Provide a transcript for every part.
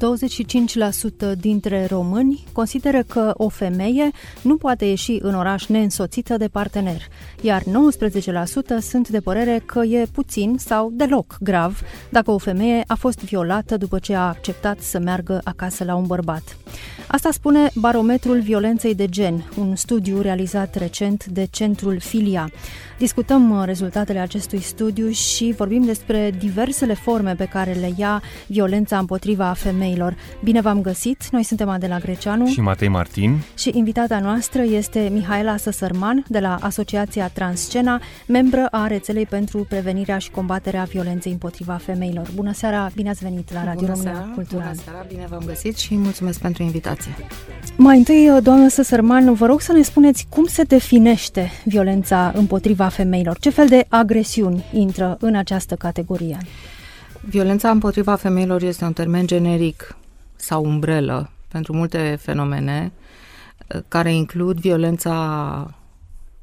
25% dintre români consideră că o femeie nu poate ieși în oraș neînsoțită de partener, iar 19% sunt de părere că e puțin sau deloc grav dacă o femeie a fost violată după ce a acceptat să meargă acasă la un bărbat. Asta spune Barometrul Violenței de Gen, un studiu realizat recent de Centrul Filia. Discutăm uh, rezultatele acestui studiu și vorbim despre diversele forme pe care le ia violența împotriva femeilor. Bine v-am găsit! Noi suntem Adela Greceanu și Matei Martin și invitata noastră este Mihaela Săsărman de la Asociația Transcena, membră a rețelei pentru prevenirea și combaterea violenței împotriva femeilor. Bună seara, bine ați venit la Radio România Cultural. Bună seara, bine v-am găsit și mulțumesc pentru invitație. Mai întâi, uh, doamnă Săsărman, vă rog să ne spuneți cum se definește violența împotriva femeilor? Ce fel de agresiuni intră în această categorie? Violența împotriva femeilor este un termen generic sau umbrelă pentru multe fenomene uh, care includ violența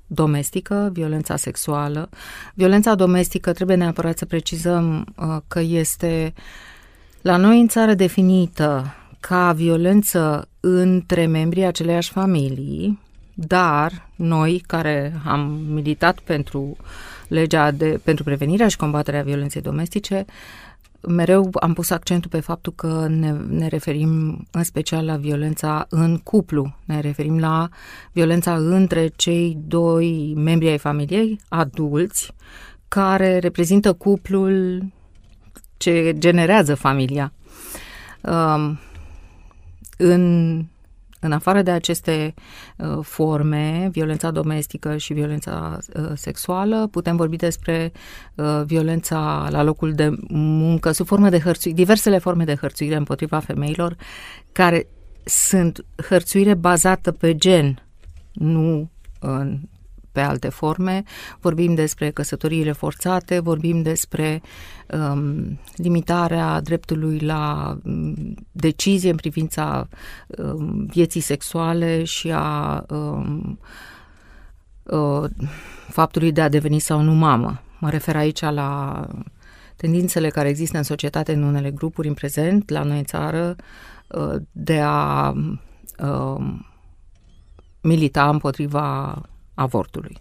domestică, violența sexuală. Violența domestică trebuie neapărat să precizăm uh, că este la noi în țară definită ca violență între membrii aceleiași familii, dar noi care am militat pentru legea de, pentru prevenirea și combaterea violenței domestice, mereu am pus accentul pe faptul că ne, ne referim în special la violența în cuplu, ne referim la violența între cei doi membri ai familiei, adulți, care reprezintă cuplul ce generează familia. Um, în în afară de aceste uh, forme, violența domestică și violența uh, sexuală, putem vorbi despre uh, violența la locul de muncă sub formă de hărțuire, diversele forme de hărțuire împotriva femeilor, care sunt hărțuire bazată pe gen, nu în pe alte forme, vorbim despre căsătoriile forțate, vorbim despre um, limitarea dreptului la um, decizie în privința um, vieții sexuale și a um, uh, faptului de a deveni sau nu mamă. Mă refer aici la tendințele care există în societate în unele grupuri în prezent, la noi în țară, uh, de a uh, milita împotriva avortului.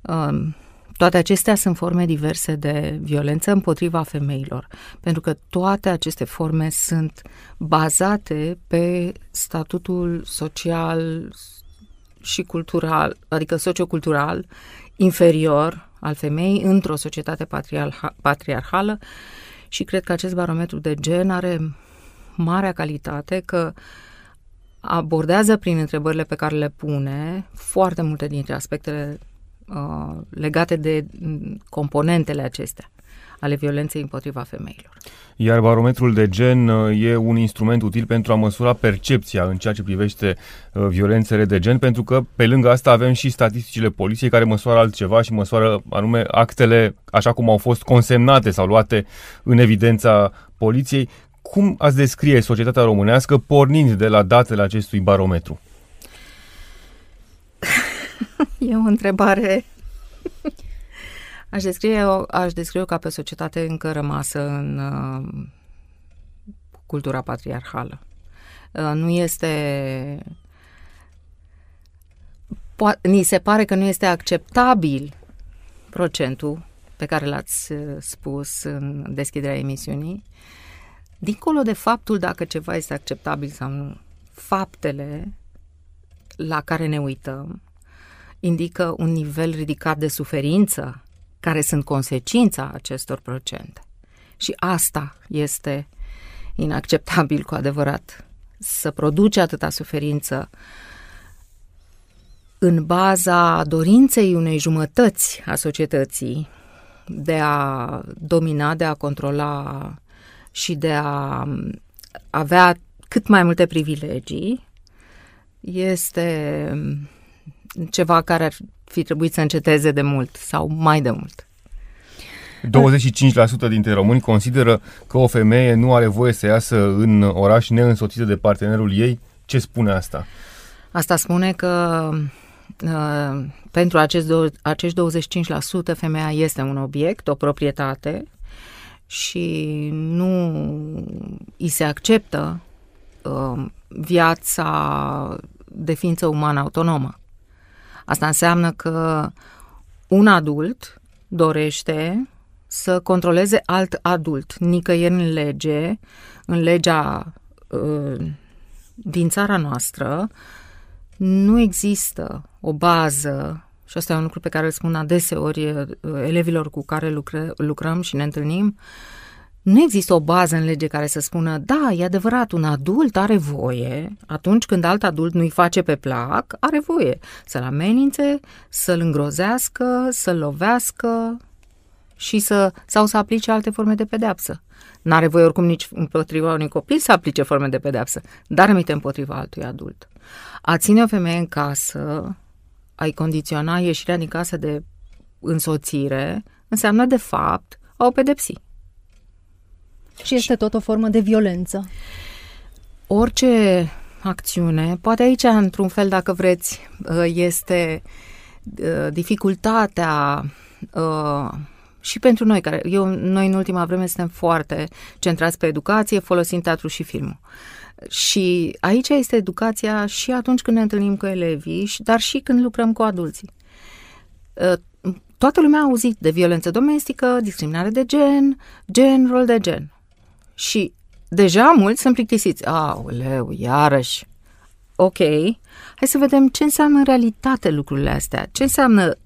Um, toate acestea sunt forme diverse de violență împotriva femeilor, pentru că toate aceste forme sunt bazate pe statutul social și cultural, adică sociocultural inferior al femeii într-o societate patriarhală și cred că acest barometru de gen are marea calitate că uh, abordează prin întrebările pe care le pune foarte multe dintre aspectele uh, legate de mm, componentele acestea ale violenței împotriva femeilor. Iar barometrul de gen uh, e un instrument util pentru a măsura percepția în ceea ce privește uh, violențele de gen, pentru că pe lângă asta avem și statisticile poliției care măsoară altceva și măsoară anume actele așa cum au fost consemnate sau luate în evidența poliției cum ați descrie societatea românească pornind de la datele acestui barometru? E o întrebare... Aș descrie, aș descrie ca pe societate încă rămasă în uh, cultura patriarhală. Uh, nu este... Po- ni se pare că nu este acceptabil procentul pe care l-ați uh, spus în deschiderea emisiunii, Dincolo de faptul dacă ceva este acceptabil sau nu, faptele la care ne uităm indică un nivel ridicat de suferință care sunt consecința acestor procente. Și asta este inacceptabil cu adevărat. Să produce atâta suferință în baza dorinței unei jumătăți a societății de a domina, de a controla și de a avea cât mai multe privilegii este ceva care ar fi trebuit să înceteze de mult sau mai de mult. 25% dintre români consideră că o femeie nu are voie să iasă în oraș neînsoțită de partenerul ei. Ce spune asta? Asta spune că uh, pentru acest do- acești 25% femeia este un obiect, o proprietate și nu îi se acceptă uh, viața de ființă umană autonomă. Asta înseamnă că un adult dorește să controleze alt adult. Nicăieri în lege, în legea uh, din țara noastră, nu există o bază, și asta e un lucru pe care îl spun adeseori uh, elevilor cu care lucră, lucrăm și ne întâlnim, nu există o bază în lege care să spună, da, e adevărat, un adult are voie, atunci când alt adult nu-i face pe plac, are voie să-l amenințe, să-l îngrozească, să-l lovească și să, sau să aplice alte forme de pedeapsă. N-are voie oricum nici împotriva unui copil să aplice forme de pedeapsă, dar amite împotriva altui adult. A ține o femeie în casă, a-i condiționa ieșirea din casă de însoțire, înseamnă de fapt a o pedepsi. Și este tot o formă de violență. Orice acțiune, poate aici, într-un fel, dacă vreți, uh, este uh, dificultatea uh, și pentru noi, care eu, noi în ultima vreme suntem foarte centrați pe educație, folosind teatru și filmul. Și aici este educația și atunci când ne întâlnim cu elevii, dar și când lucrăm cu adulții. Toată lumea a auzit de violență domestică, discriminare de gen, gen, rol de gen. Și deja mulți sunt plictisiți. Aoleu, iarăși. Ok, hai să vedem ce înseamnă în realitate lucrurile astea. Ce înseamnă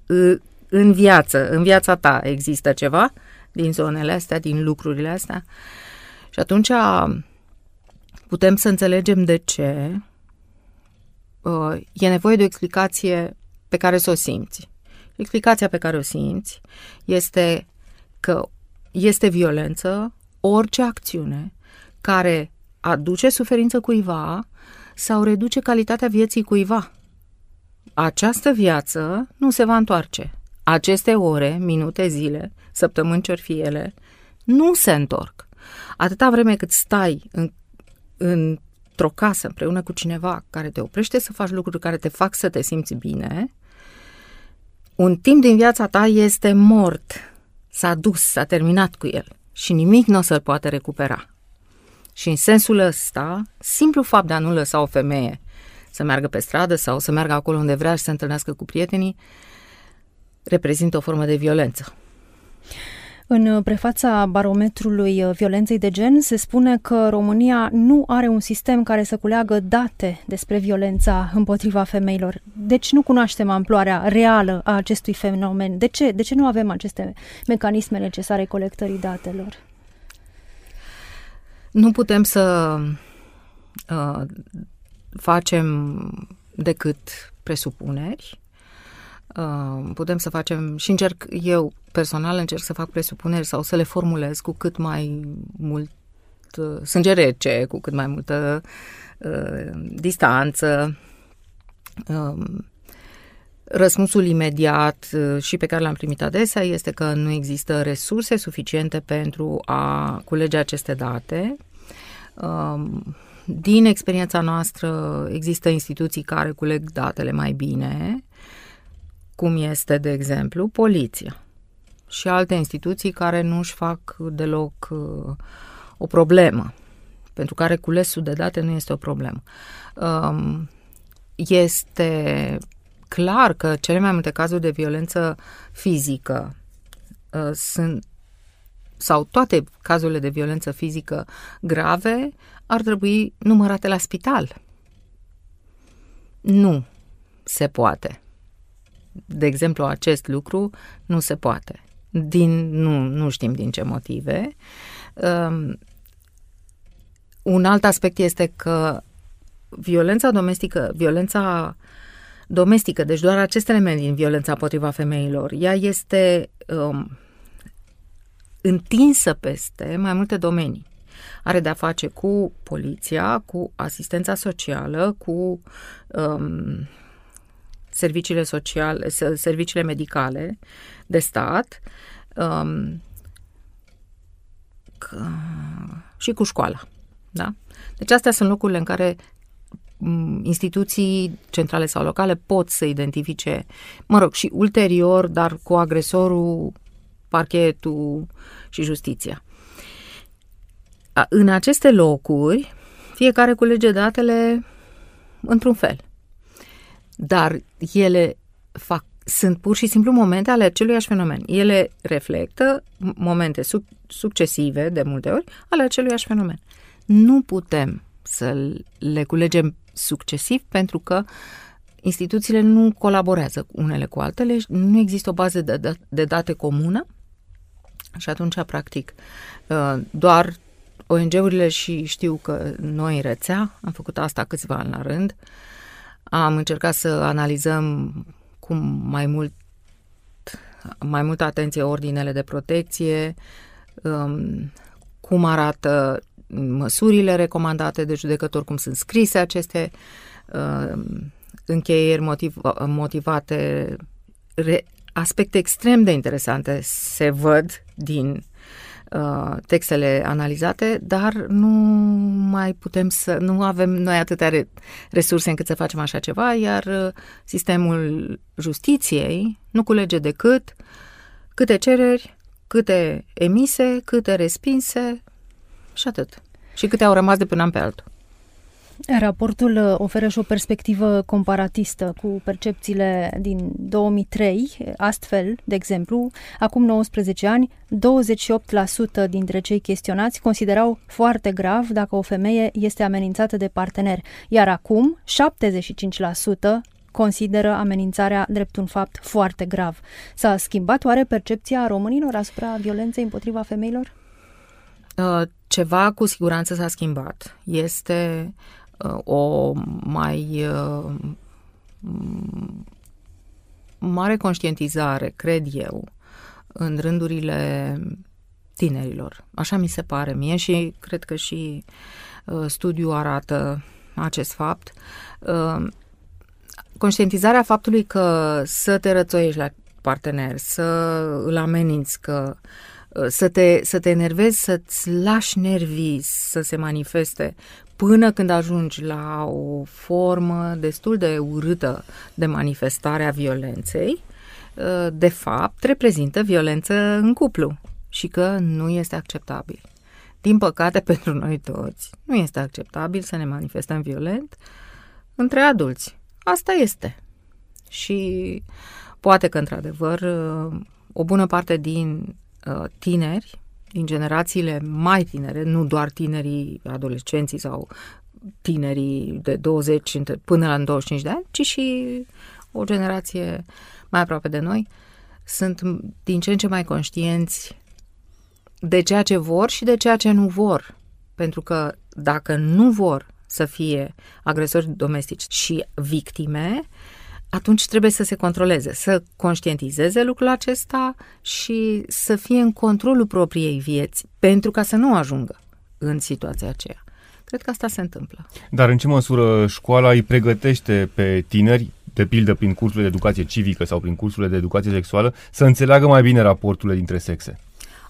în viață, în viața ta există ceva din zonele astea, din lucrurile astea. Și atunci putem să înțelegem de ce e nevoie de o explicație pe care să o simți. Explicația pe care o simți este că este violență orice acțiune care aduce suferință cuiva sau reduce calitatea vieții cuiva. Această viață nu se va întoarce. Aceste ore, minute, zile, săptămâni ce fi ele, nu se întorc. Atâta vreme cât stai în, într-o casă împreună cu cineva care te oprește să faci lucruri care te fac să te simți bine, un timp din viața ta este mort, s-a dus, s-a terminat cu el și nimic nu o să-l poate recupera. Și în sensul ăsta, simplu fapt de a nu lăsa o femeie să meargă pe stradă sau să meargă acolo unde vrea și să întâlnească cu prietenii, reprezintă o formă de violență. În prefața barometrului violenței de gen se spune că România nu are un sistem care să culeagă date despre violența împotriva femeilor. Deci nu cunoaștem amploarea reală a acestui fenomen. De ce? De ce nu avem aceste mecanisme necesare colectării datelor? Nu putem să uh, facem decât presupuneri Uh, putem să facem și încerc eu personal încerc să fac presupuneri sau să le formulez cu cât mai mult uh, sânge rece, cu cât mai multă uh, distanță. Uh, Răspunsul imediat uh, și pe care l-am primit adesea este că nu există resurse suficiente pentru a culege aceste date. Din experiența noastră există instituții care culeg datele mai bine, cum este, de exemplu, poliția și alte instituții care nu își fac deloc uh, o problemă, pentru care culesul de date nu este o problemă. Um, este clar că cele mai multe cazuri de violență fizică uh, sunt sau toate cazurile de violență fizică grave ar trebui numărate la spital. Nu se poate de exemplu, acest lucru nu se poate. Din, nu, nu știm din ce motive. Um, un alt aspect este că violența domestică, violența domestică, deci doar acest element din violența împotriva femeilor, ea este um, întinsă peste mai multe domenii. Are de-a face cu poliția, cu asistența socială, cu um, serviciile sociale, serviciile medicale de stat, um, uh, și cu școala. Da? Deci astea sunt locurile în care instituții centrale sau locale pot să identifice, mă rog, și ulterior, dar cu agresorul, parchetul și justiția. În aceste locuri, fiecare culege datele într-un fel. Dar ele fac, sunt pur și simplu momente ale aceluiași fenomen. Ele reflectă momente sub, succesive, de multe ori, ale aceluiași fenomen. Nu putem să le culegem succesiv pentru că instituțiile nu colaborează unele cu altele, nu există o bază de, de date comună și atunci, practic, uh, doar ONG-urile și știu că noi în rețea, am făcut asta câțiva ani la rând, am încercat să analizăm cu mai mult mai multă atenție ordinele de protecție, um, cum arată măsurile recomandate de judecător, cum sunt scrise aceste uh, încheieri motiv, motivate, re, aspecte extrem de interesante se văd din uh, textele analizate, dar nu mai putem să, nu avem noi atâtea re, resurse încât să facem așa ceva, iar uh, sistemul justiției nu culege decât câte cereri, câte emise, câte respinse, și atât. Și câte au rămas de până an pe altul. Raportul uh, oferă și o perspectivă comparatistă cu percepțiile din 2003. Astfel, de exemplu, acum 19 ani, 28% dintre cei chestionați considerau foarte grav dacă o femeie este amenințată de partener, iar acum 75% consideră amenințarea drept un fapt foarte grav. S-a schimbat oare percepția românilor asupra violenței împotriva femeilor? Uh, ceva cu siguranță s-a schimbat. Este uh, o mai uh, mare conștientizare, cred eu, în rândurile tinerilor. Așa mi se pare mie și cred că și studiul arată acest fapt. Conștientizarea faptului că să te rățoiești la partener, să îl ameninți că uh, să te, să te enervezi, să-ți lași nervii să se manifeste până când ajungi la o formă destul de urâtă de manifestare a violenței, ă, de fapt, reprezintă violență în cuplu și că nu este acceptabil. Din păcate, pentru noi toți, nu este acceptabil să ne manifestăm violent între adulți. Asta este. Și poate că, într-adevăr, o bună parte din Uh, tineri, din generațiile mai tinere, nu doar tinerii adolescenții sau tinerii de 20 până la 25 de ani, ci și o generație mai aproape de noi, sunt din ce în ce mai conștienți de ceea ce vor și de ceea ce nu vor. Pentru că dacă nu vor să fie agresori domestici și victime, atunci trebuie să se controleze, să conștientizeze lucrul acesta și să fie în controlul propriei vieți, pentru ca să nu ajungă în situația aceea. Cred că asta se întâmplă. Dar în ce măsură școala îi pregătește pe tineri, de pildă prin cursurile de educație civică sau prin cursurile de educație sexuală, să înțeleagă mai bine raporturile dintre sexe?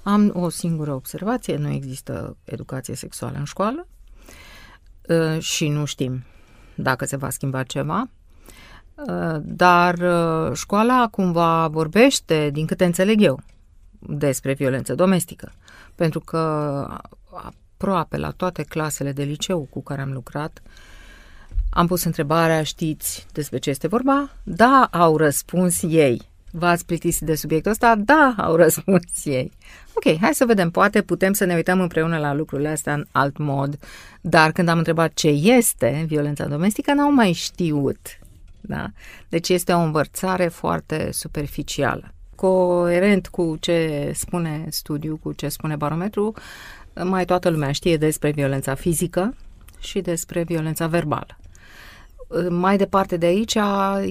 Am o singură observație, nu există educație sexuală în școală uh, și nu știm dacă se va schimba ceva. Uh, dar uh, școala cumva vorbește, din câte înțeleg eu, despre violență domestică. Pentru că aproape la toate clasele de liceu cu care am lucrat, am pus întrebarea, știți despre ce este vorba? Da, au răspuns ei. V-ați plictisit de subiectul ăsta? Da, au răspuns ei. Ok, hai să vedem, poate putem să ne uităm împreună la lucrurile astea în alt mod, dar când am întrebat ce este violența domestică, n-au mai știut da? Deci este o învățare foarte superficială. Coerent cu ce spune studiul, cu ce spune barometru, mai toată lumea știe despre violența fizică și despre violența verbală. Mai departe de aici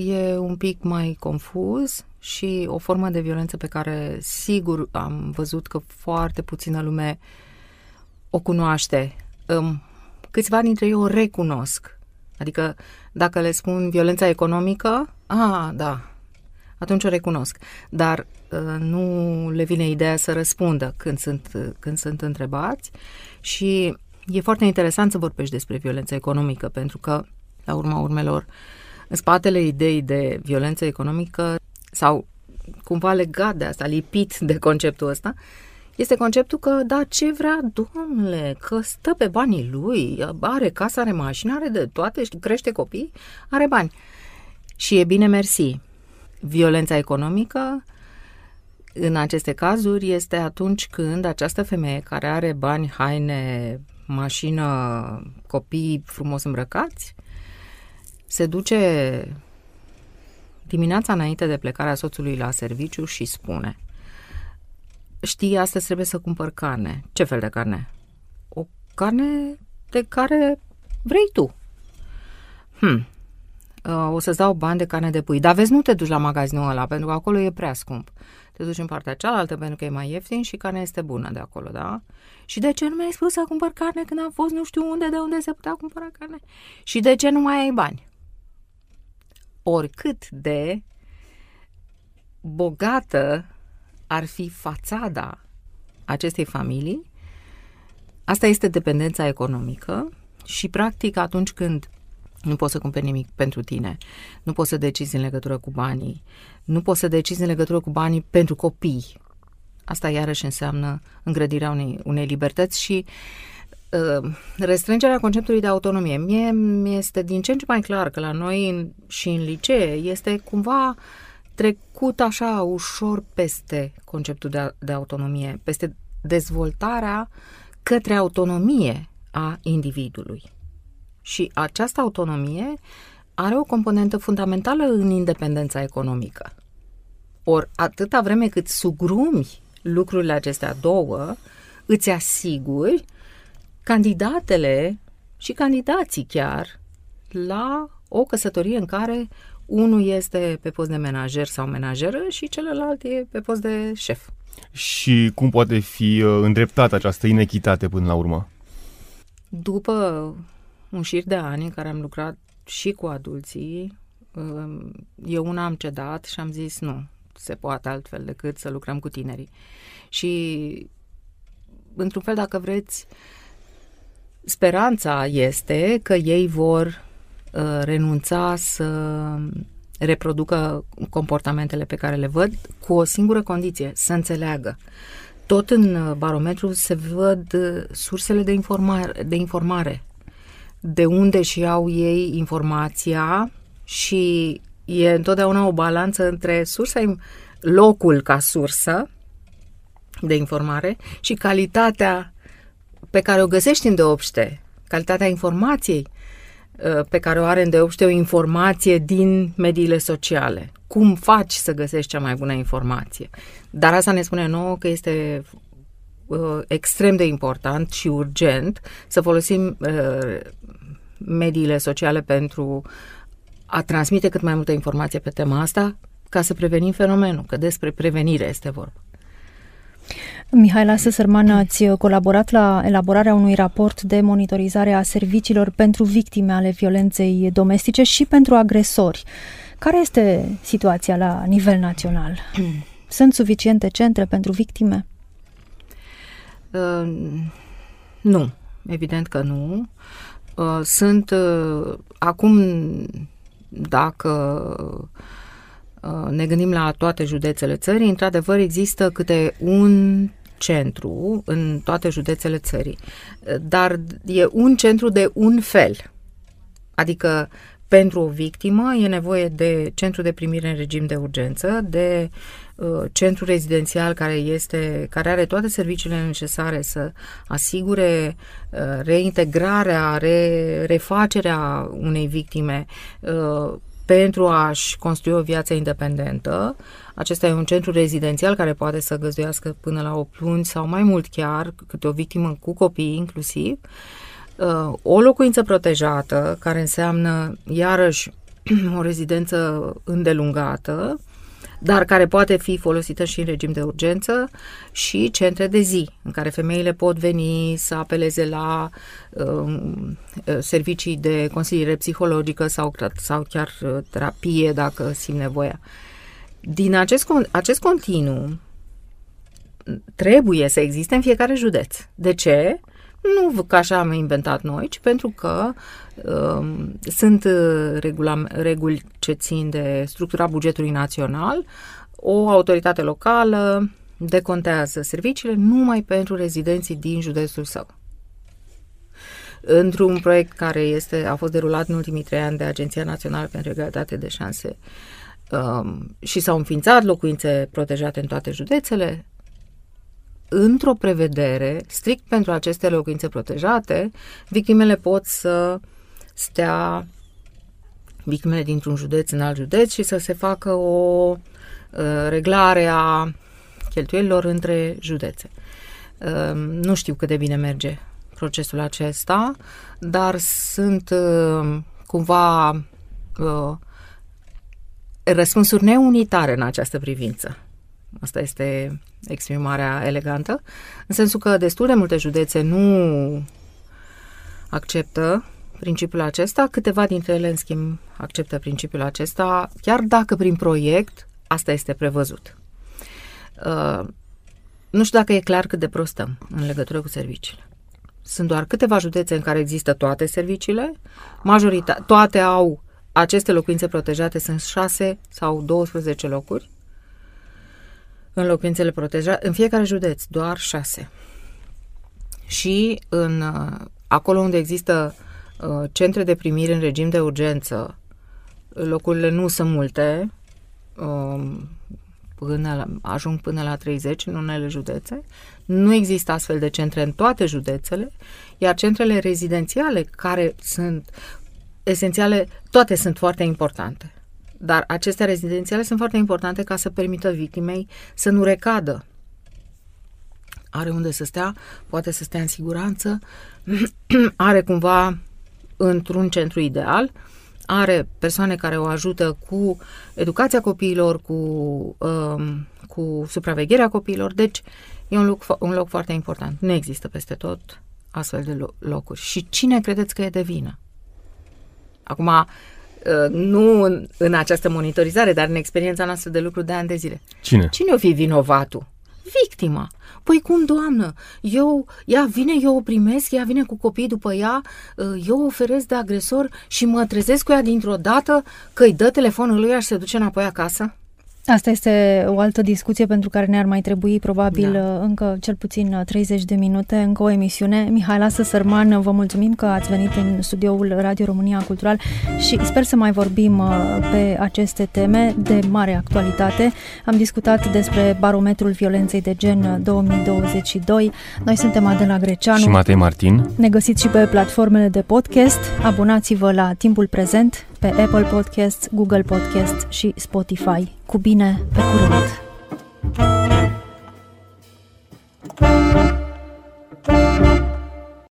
e un pic mai confuz și o formă de violență pe care sigur am văzut că foarte puțină lume o cunoaște. Câțiva dintre ei o recunosc Adică dacă le spun violența economică, a, da, atunci o recunosc. Dar uh, nu le vine ideea să răspundă când sunt, uh, când sunt întrebați și e foarte interesant să vorbești despre violență economică, pentru că, la urma urmelor, în spatele ideii de violență economică sau cumva legat de asta, lipit de conceptul ăsta, este conceptul că, da, ce vrea, domnule, că stă pe banii lui, are casă, are mașină, are de toate, crește copii, are bani. Și e bine mersi. Violența economică, în aceste cazuri, este atunci când această femeie care are bani, haine, mașină, copii frumos îmbrăcați, se duce dimineața înainte de plecarea soțului la serviciu și spune Știi, astăzi trebuie să cumpăr carne. Ce fel de carne? O carne de care vrei tu. Hmm. Uh, o să-ți dau bani de carne de pui. Dar vezi, nu te duci la magazinul ăla, pentru că acolo e prea scump. Te duci în partea cealaltă pentru că e mai ieftin și carnea este bună de acolo, da? Și de ce nu mi-ai spus să cumpăr carne când am fost nu știu unde, de unde se putea cumpăra carne? Și de ce nu mai ai bani? Oricât de bogată ar fi fațada acestei familii, asta este dependența economică și, practic, atunci când nu poți să cumperi nimic pentru tine, nu poți să decizi în legătură cu banii, nu poți să decizi în legătură cu banii pentru copii. Asta iarăși înseamnă îngrădirea unei, unei libertăți și uh, restrângerea conceptului de autonomie. Mie mi este din ce în ce mai clar că la noi în, și în licee este cumva trecut așa ușor peste conceptul de, de autonomie, peste dezvoltarea către autonomie a individului. Și această autonomie are o componentă fundamentală în independența economică. Ori atâta vreme cât sugrumi lucrurile acestea două, îți asiguri candidatele și candidații chiar la o căsătorie în care unul este pe post de menajer sau menajeră și celălalt e pe post de șef. Și cum poate fi uh, îndreptată această inechitate până la urmă? După un șir de ani în care am lucrat și cu adulții, um, eu una am cedat și am zis nu, se poate altfel decât să lucrăm cu tinerii. Și, într-un fel, dacă vreți, speranța este că ei vor uh, renunța să reproducă comportamentele pe care le văd cu o singură condiție, să înțeleagă. Tot în uh, barometru se văd uh, sursele de informare, de informare de unde și au ei informația și e întotdeauna o balanță între sursa, locul ca sursă de informare și calitatea pe care o găsești în deopște, calitatea informației uh, pe care o are în deopște o informație din mediile sociale. Cum faci să găsești cea mai bună informație? Dar asta ne spune nouă că este uh, extrem de important și urgent să folosim uh, mediile sociale pentru a transmite cât mai multă informație pe tema asta ca să prevenim fenomenul, că despre prevenire este vorba. Mihaela Săsărman, ați colaborat la elaborarea unui raport de monitorizare a serviciilor pentru victime ale violenței domestice și pentru agresori. Care este situația la nivel național? Sunt suficiente centre pentru victime? Uh, nu, evident că nu. Uh, sunt uh, acum, dacă uh, ne gândim la toate județele țării, într-adevăr există câte un centru în toate județele țării, dar e un centru de un fel. Adică pentru o victimă e nevoie de centru de primire în regim de urgență, de uh, centru rezidențial care este care are toate serviciile necesare să asigure uh, reintegrarea, re, refacerea unei victime. Uh, pentru a-și construi o viață independentă. Acesta e un centru rezidențial care poate să găzduiască până la 8 luni sau mai mult chiar, câte o victimă cu copii inclusiv. Uh, Uh, o locuință protejată, care înseamnă iarăși o rezidență îndelungată, dar care poate fi folosită și în regim de urgență și centre de zi, în care femeile pot veni să apeleze la uh, servicii de consiliere psihologică sau, sau chiar uh, terapie dacă simt nevoia. Din acest, acest continuu trebuie să existe în fiecare județ. De ce? Nu că așa am inventat noi, ci pentru că uh, sunt uh, regula, reguli ce țin de structura bugetului național. O autoritate locală decontează serviciile numai pentru rezidenții din județul său. Într-un proiect care este, a fost derulat în ultimii trei ani de Agenția Națională pentru Egalitate de Șanse um, și s-au înființat locuințe protejate în toate județele, într-o prevedere, strict pentru aceste locuințe protejate, victimele pot să stea victimele dintr-un județ în alt județ și să se facă o uh, reglare a cheltuielilor între județe. Uh, nu știu cât de bine merge procesul acesta, dar sunt uh, cumva uh, răspunsuri neunitare în această privință. Asta este exprimarea elegantă, în sensul că destul de multe județe nu acceptă principiul acesta, câteva dintre ele, în schimb, acceptă principiul acesta, chiar dacă prin proiect asta este prevăzut. Uh, nu știu dacă e clar cât de prostăm în legătură cu serviciile. Sunt doar câteva județe în care există toate serviciile, majoritatea, toate au aceste locuințe protejate, sunt 6 sau 12 locuri, în locuințele protejate, în fiecare județ, doar șase. Și în, uh, acolo unde există uh, centre de primire în regim de urgență, locurile nu sunt multe, uh, până la, ajung până la 30 în unele județe. Nu există astfel de centre în toate județele, iar centrele rezidențiale, care sunt esențiale, toate sunt foarte importante. Dar aceste rezidențiale sunt foarte importante ca să permită victimei să nu recadă. Are unde să stea, poate să stea în siguranță, are cumva într-un centru ideal, are persoane care o ajută cu educația copiilor, cu, um, cu supravegherea copiilor, deci e un loc, un loc foarte important. Nu există peste tot astfel de locuri. Și cine credeți că e de vină? Acum, Uh, nu în, în această monitorizare, dar în experiența noastră de lucru de ani de zile. Cine? Cine o fi vinovatul? Victima. Păi cum, doamnă? Eu, ea vine, eu o primesc, ea vine cu copii după ea, uh, eu o oferesc de agresor și mă trezesc cu ea dintr-o dată că îi dă telefonul lui și se duce înapoi acasă? Asta este o altă discuție pentru care ne-ar mai trebui probabil da. încă cel puțin 30 de minute, încă o emisiune. Mihaela Sărman, vă mulțumim că ați venit în studioul Radio România Cultural și sper să mai vorbim uh, pe aceste teme de mare actualitate. Am discutat despre barometrul violenței de gen 2022. Noi suntem Adela Greceanu și Matei Martin. Ne găsiți și pe platformele de podcast. Abonați-vă la Timpul Prezent pe Apple Podcasts, Google Podcasts și Spotify. Cu bine, pe curând! thank you